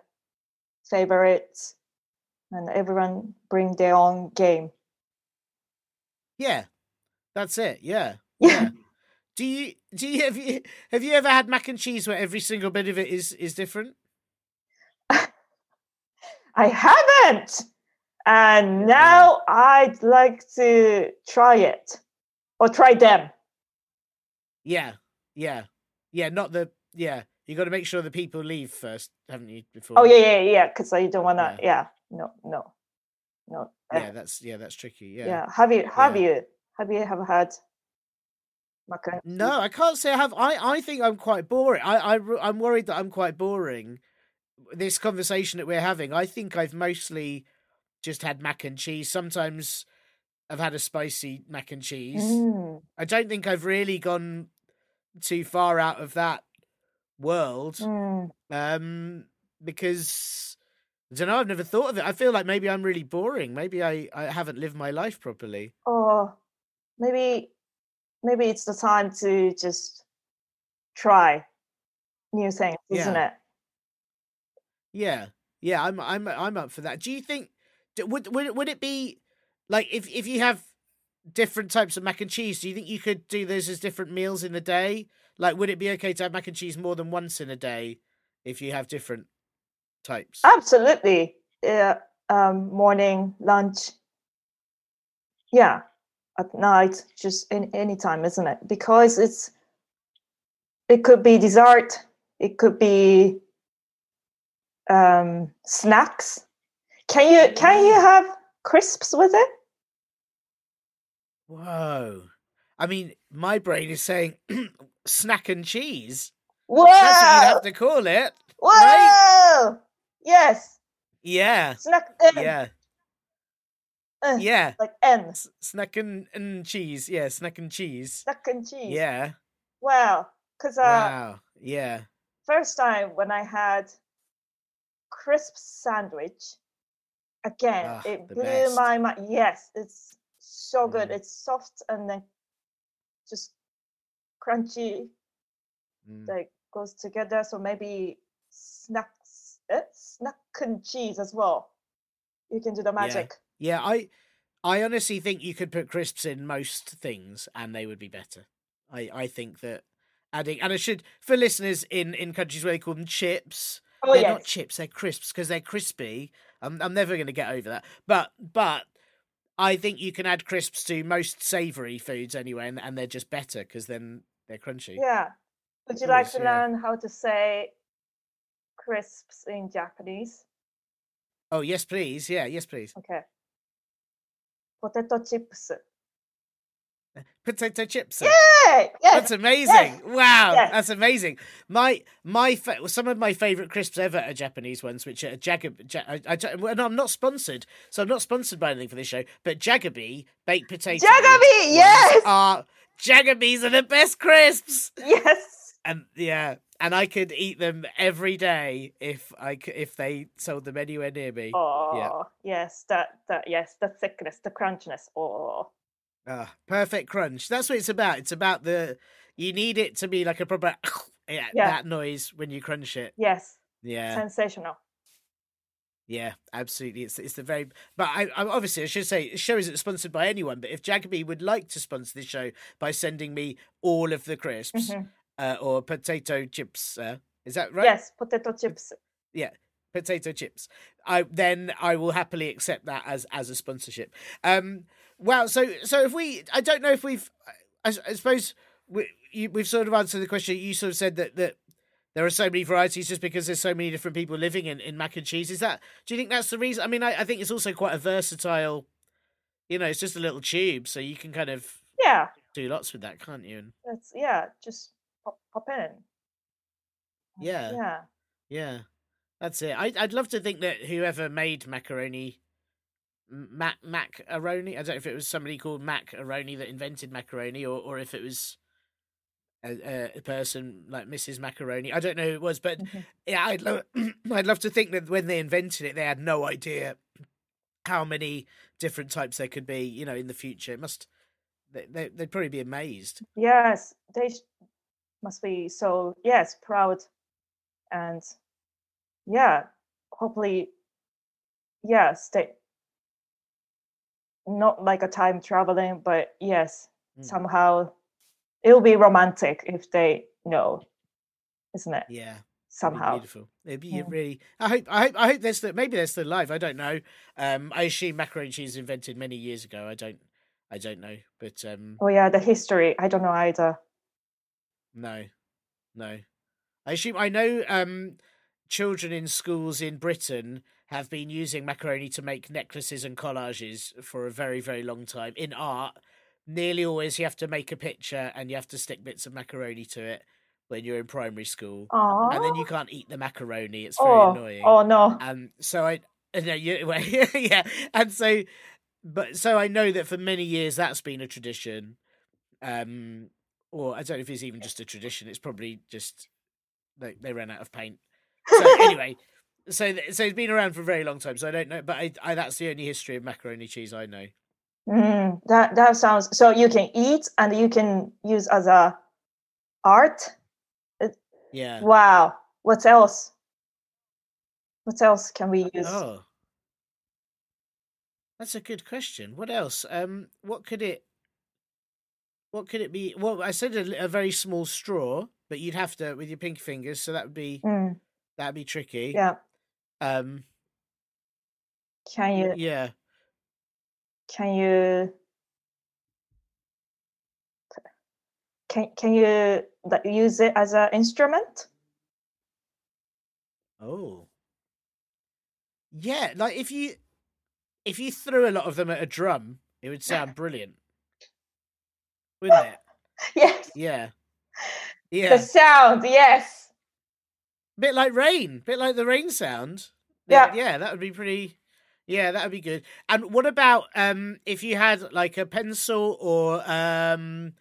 favorites, and everyone bring their own game. Yeah, that's it. Yeah, Yeah. Yeah. do you do you have you have you ever had mac and cheese where every single bit of it is is different? I haven't, and now I'd like to try it or try them. Yeah, yeah, yeah. Not the yeah. You got to make sure the people leave first, haven't you? Before. Oh yeah, yeah, yeah. Because I don't wanna. Yeah. no, no, no. uh, Yeah, that's yeah, that's tricky. Yeah. yeah. Have you? Have Yeah. you? Have you ever had macaroni? No, I can't say I have. I I think I'm quite boring. I, I I'm worried that I'm quite boring. This conversation that we're having, I think I've mostly just had mac and cheese. Sometimes I've had a spicy mac and cheese. Mm, I don't think I've really gone too far out of that world. mm. Um, because I don't know. I've never thought of it. I feel like maybe I'm really boring. Maybe I I haven't lived my life properly. Or maybe, maybe it's the time to just try new things, isn't it? Yeah, yeah, I'm I'm I'm up for that. Do you think would would it- would it be like if if you have different types of mac and cheese? Do you think you could do those as different meals in the day? Like, would it be okay to have mac and cheese more than once in a day if you have different types? Absolutely. Yeah. Um, morning, lunch. Yeah. At night, just in any time, isn't it? Because it's it could be dessert, it could be um snacks. Can you can you have crisps with it? Whoa! I mean, my brain is saying snack and cheese. Whoa! That's what you have to call it. Whoa! Yes, Yeah, snack. um, yeah. Uh, Yeah, like N, S- snack and, and cheese. Yeah, snack and cheese. duck and cheese. Yeah. Wow. Because uh, Wow. Yeah. first time when I had crisp sandwich, again, it blew best. my mind. Yes, it's so good. Mm. It's soft and then just crunchy. Mm. That goes together. So maybe snacks, eh? snack and cheese as well. You can do the magic. Yeah, I I honestly think you could put crisps in most things and they would be better. I I think that adding and I should for listeners in in countries where they call them chips. Oh they're yes. not chips, they're crisps because they're crispy. I'm I'm never going to get over that. But but I think you can add crisps to most savory foods anyway and, and they're just better because then they're crunchy. Yeah. Would you like course, to yeah. learn how to say crisps in Japanese? Oh, yes please. Yeah, yes please. Okay. Potato chips. Eh, potato chips. Yay! That's Yes. amazing! Wow, yes. that's amazing. My my fa- some of my favorite crisps ever are Japanese ones, which are Jagab. Ja- I, I, no, I'm not sponsored, so I'm not sponsored by anything for this show. But Jagabee baked potato. Jagabee, ones yes! are Jagabees are the best crisps, Yes. and yeah, and I could eat them every day if I if they sold them anywhere near me. Oh, yes. That that yes, the thickness, the crunchiness. Oh, Ah, perfect crunch. That's what it's about. It's about the you need it to be like a proper yeah, Yeah. that noise when you crunch it. yes. Yeah. Sensational. Yeah, absolutely. It's it's the very. But I, I obviously I should say the show isn't sponsored by anyone. But if Jagabee would like to sponsor this show by sending me all of the crisps Mhm. Uh, or potato chips, uh, is that right? Yes, potato chips. Yeah, potato chips. I then I will happily accept that as as a sponsorship. Um, well, so so if we, I don't know if we've, I, I suppose we you, we've sort of answered the question. You sort of said that that there are so many varieties just because there's so many different people living in in mac and cheese. Is that? Do you think that's the reason? I mean, I, I think it's also quite a versatile. You know, it's just a little tube, so you can kind of Yeah, do lots with that, can't you? And that's yeah. Just pop, in. yeah, Yeah. Yeah, that's it. I, I'd love to think that whoever made macaroni, Mac macaroni. I don't know if it was somebody called Macaroni that invented macaroni, or or if it was a, a, person like Mrs. Macaroni. I don't know who it was, but Mhm. yeah, I'd love I'd love to think that when they invented it, they had no idea how many different types there could be. You know, in the future, it must they, they they'd probably be amazed. Yes, they must be so yes proud, and yeah, hopefully, yeah, stay. Not like a time traveling, but yes, Mm. somehow it'll be romantic if they know, isn't it? Yeah. It'd Somehow. beautiful. It'd be Yeah. really. I hope. I hope. I hope they're still. Maybe they're still alive. I don't know. Um, I assume macaroni cheese invented many years ago. I don't. I don't know. But um, Oh yeah, the history. I don't know either. No, no. I assume. I know. Um, children in schools in Britain have been using macaroni to make necklaces and collages for a very, very long time. In art, nearly always you have to make a picture and you have to stick bits of macaroni to it when you're in primary school, Oh, and then you can't eat the macaroni. It's very oh, annoying. oh no. Um, so I, uh, no, you, well, yeah, and so, but so I know that for many years that's been a tradition. Um, or I don't know if it's even just a tradition. It's probably just they they ran out of paint. So anyway, so so it's been around for a very long time. So I don't know, but I, I that's the only history of macaroni cheese I know. Mm, that that sounds so you can eat and you can use as a art. Yeah. Wow. What else? What else can we use? Oh, that's a good question. What else? Um, what could it? What could it be? Well, I said a, a very small straw, but you'd have to with your pinky fingers, so that would be Mm, that'd be tricky. yeah. Um. Can you Yeah. can you can can you use it as an instrument? Oh. Yeah, like if you if you threw a lot of them at a drum, it would sound brilliant, wouldn't it? Yes. Yeah. Yeah. The sound. Yes. bit like rain, bit like the rain sound. Yeah. yeah, that would be pretty. Yeah, that would be good. And what about um if you had like a pencil or um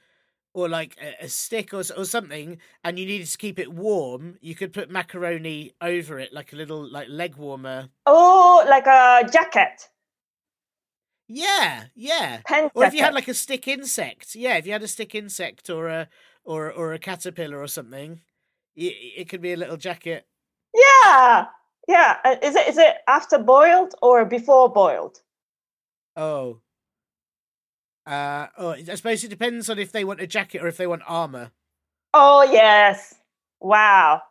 or like a, a stick or or something, and you needed to keep it warm, you could put macaroni over it, like a little like leg warmer. Oh, like a jacket, Yeah, yeah. pen Or if you had like a stick insect, yeah, if you had a stick insect or a or or a caterpillar or something, it, it could be a little jacket. Yeah, yeah. Uh, Is it is it after boiled or before boiled? Oh. Uh, oh, I suppose it depends on if they want a jacket or if they want armor. Oh yes. Wow.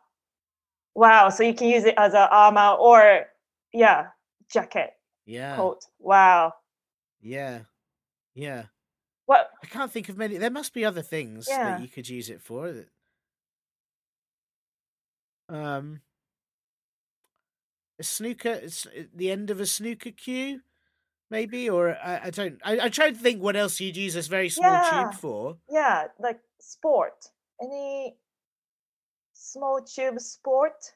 Wow. So you can use it as an armor or yeah, jacket, Yeah, coat. Wow. Yeah, yeah. What I can't think of many. There must be other things Yeah. that you could use it for. that- Um, a snooker, it's uh, the end of a snooker cue, maybe, or I, I don't. I, I try to think what else you'd use this very small Yeah. tube for. yeah, like sport. Any small tube sport?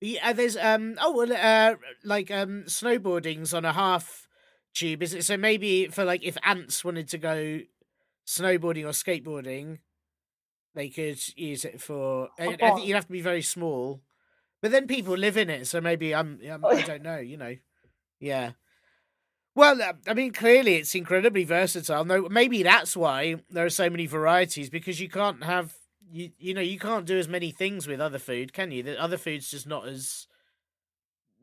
Yeah, there's um oh well uh like um snowboarding's on a half tube, is it? So maybe for like if ants wanted to go snowboarding or skateboarding, they could use it for. I, I think you'd have to be very small, but then people live in it, so maybe I'm, I'm I don't know, you know, yeah. Well, uh, I mean, clearly it's incredibly versatile. No, maybe that's why there are so many varieties because you can't have you you know you can't do as many things with other food, can you? The other food's just not as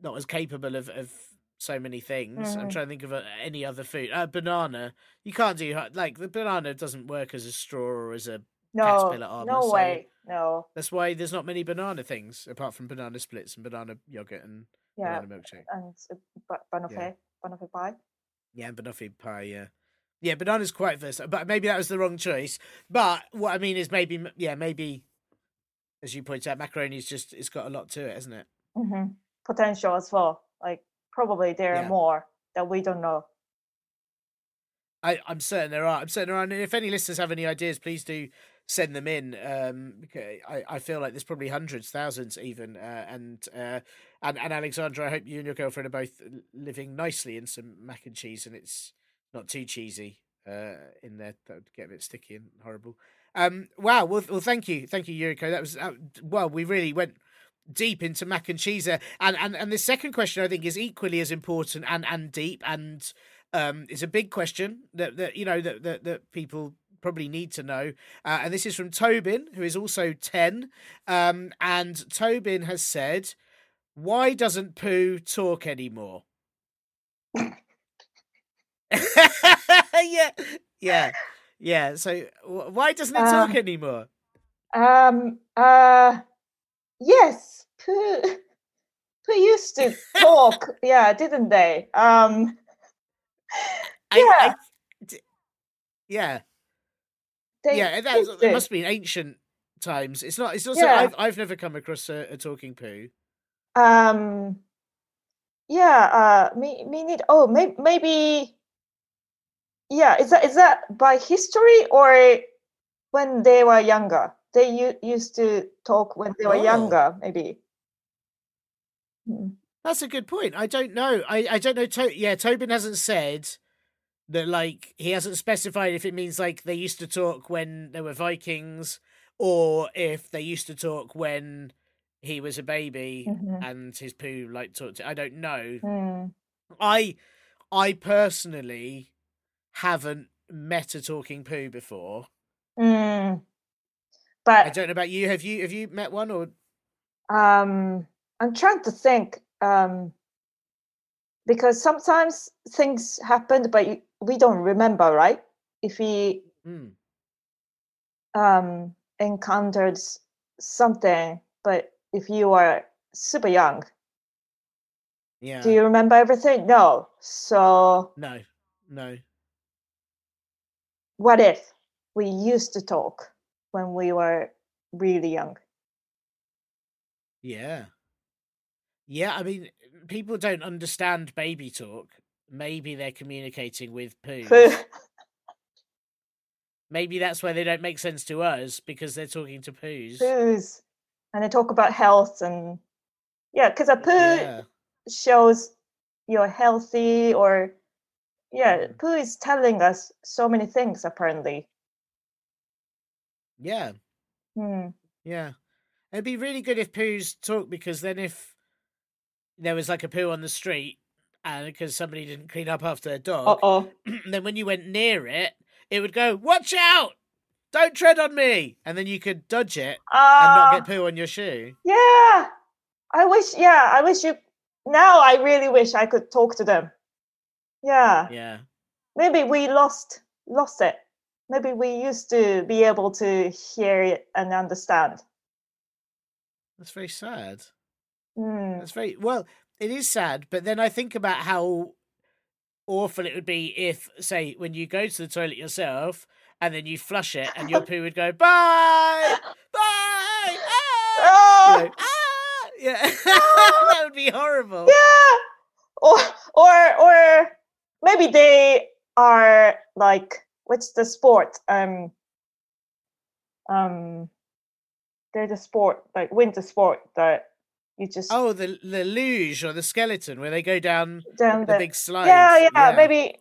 not as capable of of so many things. I'm Mhm. trying to think of uh any other food. Uh, banana, you can't do like the banana doesn't work as a straw or as a. No, Caterpillar armor, no so- way. No. That's why there's not many banana things apart from banana splits and banana yogurt and Yeah, banana milkshake. and uh, ba- banoffee, banoffee pie. Yeah, and banoffee pie. Yeah, yeah. Banana's quite versatile, but maybe that was the wrong choice. But what I mean is maybe, yeah, maybe, as you point out, macaroni's just it's got a lot to it, hasn't it? hmm Potential as well. Like probably there Yeah. are more that we don't know. I, I'm certain there are. I'm certain there are. And if any listeners have any ideas, please do send them in. Um, because I, I feel like there's probably hundreds, thousands, even. Uh, and uh, and and Alexandra, I hope you and your girlfriend are both living nicely in some mac and cheese, and it's not too cheesy uh, in there. That would get a bit sticky and horrible. Um, wow. Well, well, thank you, thank you, Yuriko. That was uh, well. We really went deep into mac and cheese there. And and and the second question I think is equally as important and and deep and um is a big question that that you know that that, that people probably need to know. Uh, and this is from Tobin, who is also 10. Um, and Tobin has said, Why doesn't poo talk anymore? yeah, yeah, yeah. So, why doesn't it talk Um, anymore? Um. Uh. Yes. Poo. Poo used to talk. yeah, didn't they? Um. Yeah. I- d- yeah, They yeah. That, must be ancient times. It's not. It's not. Yeah. I've I've never come across a, a talking poo. Um. Yeah. Uh. Me. Me need. Oh. Maybe. Maybe. Yeah. Is that is that by history or when they were younger? They u- used to talk when they were Oh. younger. Maybe. Hmm. That's a good point. I don't know. I, I don't know. To- yeah, Tobin hasn't said that. Like he hasn't specified if it means like they used to talk when they were Vikings, or if they used to talk when he was a baby Mhm. and his poo like talked. To- I don't know. Hmm. I I personally haven't met a talking poo before. Mm. But I don't know about you. Have you have you met one or um, I'm trying to think um, because sometimes things happened, but we don't remember, right? If we Hmm. um, encountered something, but if you are super young, yeah? do you remember everything? No. So No, no. What if we used to talk when we were really young? Yeah. Yeah, I mean, people don't understand baby talk. Maybe they're communicating with poo. Maybe that's why they don't make sense to us because they're talking to poos. Poos, and they talk about health and yeah, because a poo Yeah. shows you're healthy or yeah Mm. poo is telling us so many things apparently Yeah. hmm. Yeah. It'd be really good if poos talk because then if there was like a poo on the street and because somebody didn't clean up after their dog, then when you went near it, it would go, Watch out! Don't tread on me! And then you could dodge it and not Ah, get poo on your shoe. yeah i wish yeah i wish you now i really wish i could talk to them yeah Yeah. maybe we lost lost it maybe we used to be able to hear it and understand That's very sad. Hmm. That's very well, it is sad, but then I think about how awful it would be if, say, when you go to the toilet yourself and then you flush it and your poo would go, Bye! Bye! Ah! Oh, you know, ah! Yeah, that would be horrible. yeah or or or maybe they are like what's the sport um um there's a sport like winter sport that you just Oh, the the luge or the skeleton where they go down down the the big slides. yeah, yeah maybe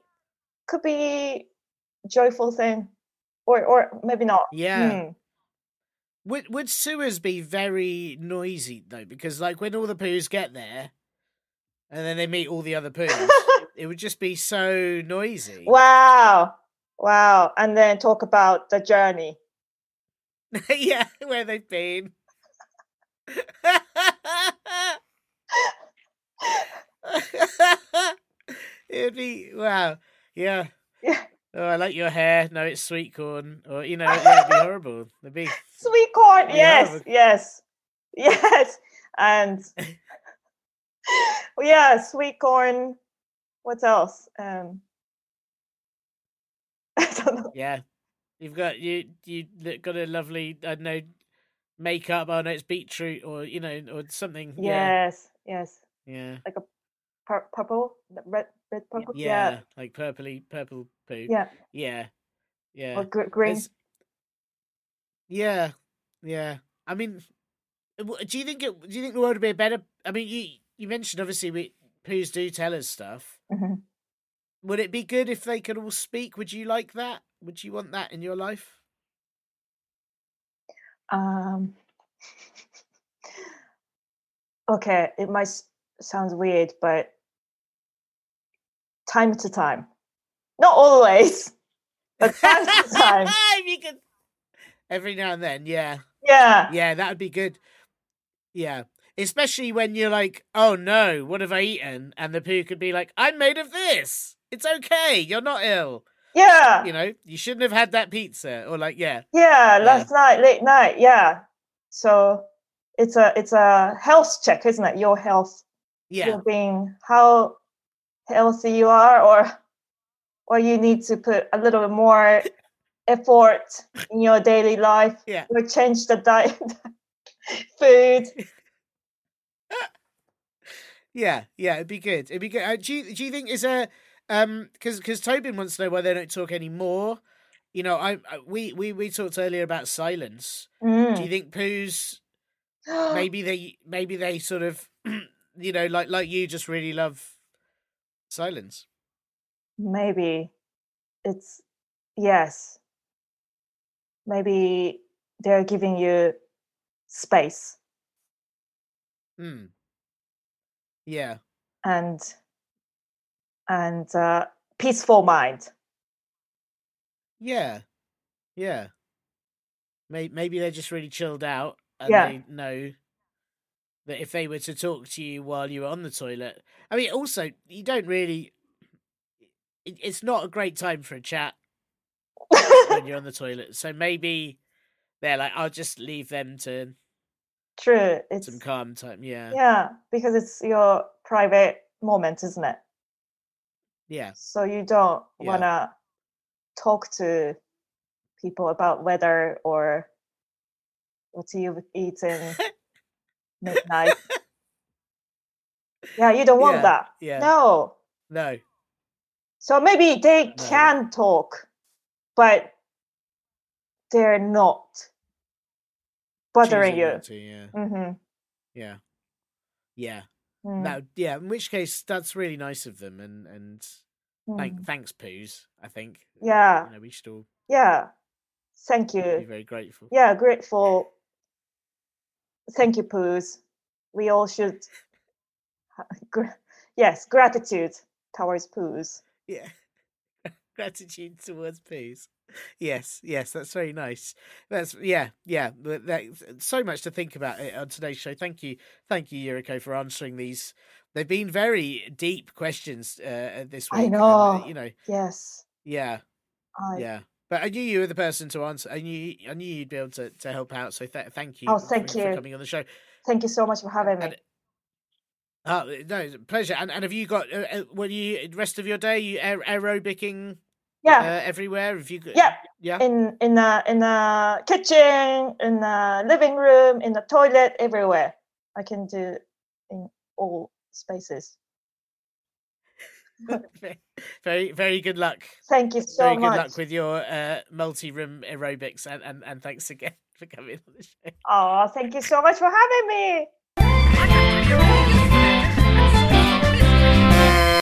could be joyful thing or or maybe not Yeah. Hmm. Would would sewers be very noisy though? Because like when all the poos get there, and then they meet all the other poos, it would just be so noisy. wow wow and then talk about the journey yeah, where they've been. It'd be wow. Yeah. Yeah. Oh, I like your hair. No, it's sweet corn. Or you know, yeah, it'd be horrible. It'd be sweet corn yes yes yes and yeah sweet corn what else um i don't know Yeah, you've got you you got a lovely I don't know makeup. Oh no, it's beetroot or you know or something. Yeah, yes yes yeah, Pur- purple red red purple yeah, like purpley purple poo. yeah yeah, yeah. or gr- green There's- Yeah, yeah. I mean, do you think it? Do you think the world would be a better? I mean, you you mentioned obviously we poos do tell us stuff. Mhm. Would it be good if they could all speak? Would you like that? Would you want that in your life? um okay it might sound weird but time to time not always but time to time if you could, every now and then, yeah, yeah yeah, that would be good. Yeah, especially when you're like, oh no, what have I eaten? And the poo could be like, I'm made of this. It's okay. You're not ill. yeah You know, you shouldn't have had that pizza. Or like, yeah, Yeah, last night, late night. Yeah. So it's a it's a health check, isn't it? Your health, yeah, your being how healthy you are, or or you need to put a little bit more effort in your daily life. Yeah. Or change the diet, food. yeah, yeah. It'd be good. It'd be good. Uh, do you do you think is a um because because Tobin wants to know why they don't talk anymore. You know, I, I we we we talked earlier about silence. Do you Mm. think poos maybe they maybe they sort of you know like like you just really love silence Maybe it's yes. Maybe they're giving you space Hmm. Yeah and and uh, peaceful mind. yeah yeah maybe, maybe they're just really chilled out and Yeah. they know that if they were to talk to you while you were on the toilet i mean also you don't really it, it's not a great time for a chat when you're on the toilet so maybe they're like i'll just leave them to True. It's some calm time yeah yeah, because it's your private moment, isn't it? yeah So you don't Yeah. wanna talk to people about weather or what you've eaten midnight. yeah, you don't want Yeah, that. yeah No. no So maybe they No. can talk, but they're not bothering you. to, yeah hmm Yeah. Yeah. Mm, That yeah. In which case, that's really nice of them, and and mm. thank, thanks, poos. I think yeah, you know we should all yeah. Thank you. be you. very grateful. Yeah, grateful. Thank you, Poos. We all should. yes, gratitude towards Poos. Yeah. Gratitude towards poos. Yes, yes, that's very nice. That's yeah, yeah. that- so much to think about it on today's show. Thank you, thank you, Yuriko, for answering these. They've been very deep questions uh, this week. I and, uh, know. you know, Yes. yeah, I, yeah. But I knew you were the person to answer. I knew I knew you'd be able to, to help out. So th- thank you. Oh, thank for, you. For coming on the show. Thank you so much for having me. And- Oh no, pleasure. And and have you got? Uh, uh, were you rest of your day? You aer- aerobicing uh, yeah. everywhere? Have you? Yeah. yeah. in in the in the kitchen, in the living room, in the toilet, everywhere. I can do in all spaces. very very good luck. Thank you so very good luck with your uh, multi-room aerobics, and, and and thanks again for coming on the show. Oh, thank you so much for having me.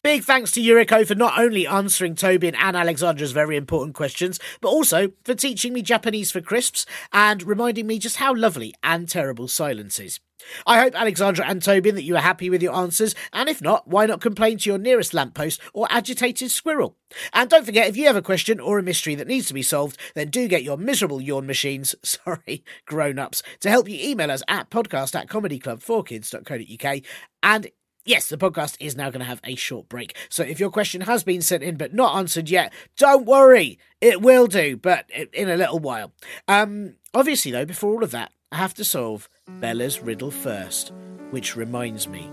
Big thanks to Yuriko for not only answering Tobin and Alexandra's very important questions, but also for teaching me Japanese for crisps and reminding me just how lovely and terrible silence is. I hope, Alexandra and Tobin, that you are happy with your answers, and if not, why not complain to your nearest lamppost or agitated squirrel? And don't forget, if you have a question or a mystery that needs to be solved, then do get your miserable yawn machines, sorry, grown ups, to help you email us at podcast at comedyclub4kids.co.uk. And Yes, the podcast is now going to have a short break. So if your question has been sent in but not answered yet, don't worry. It will do, but in a little while. Um, obviously, though, before all of that, I have to solve Bella's riddle first, which reminds me.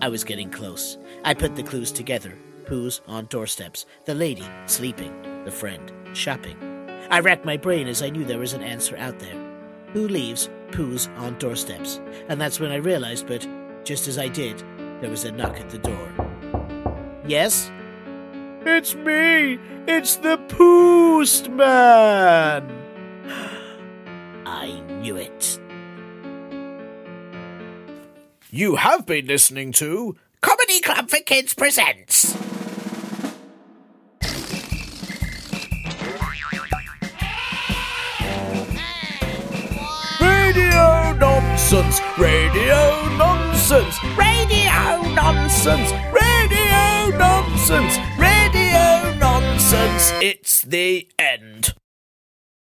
I was getting close. I put the clues together. Who's on doorsteps? The lady sleeping. The friend shopping. I racked my brain as I knew there was an answer out there. Who leaves poos on doorsteps? And that's when I realized, but just as I did, there was a knock at the door. Yes? It's me! It's the postman! I knew it. You have been listening to Comedy Club for Kids Presents. Radio nonsense, radio nonsense, radio nonsense, radio nonsense, radio nonsense. It's the end.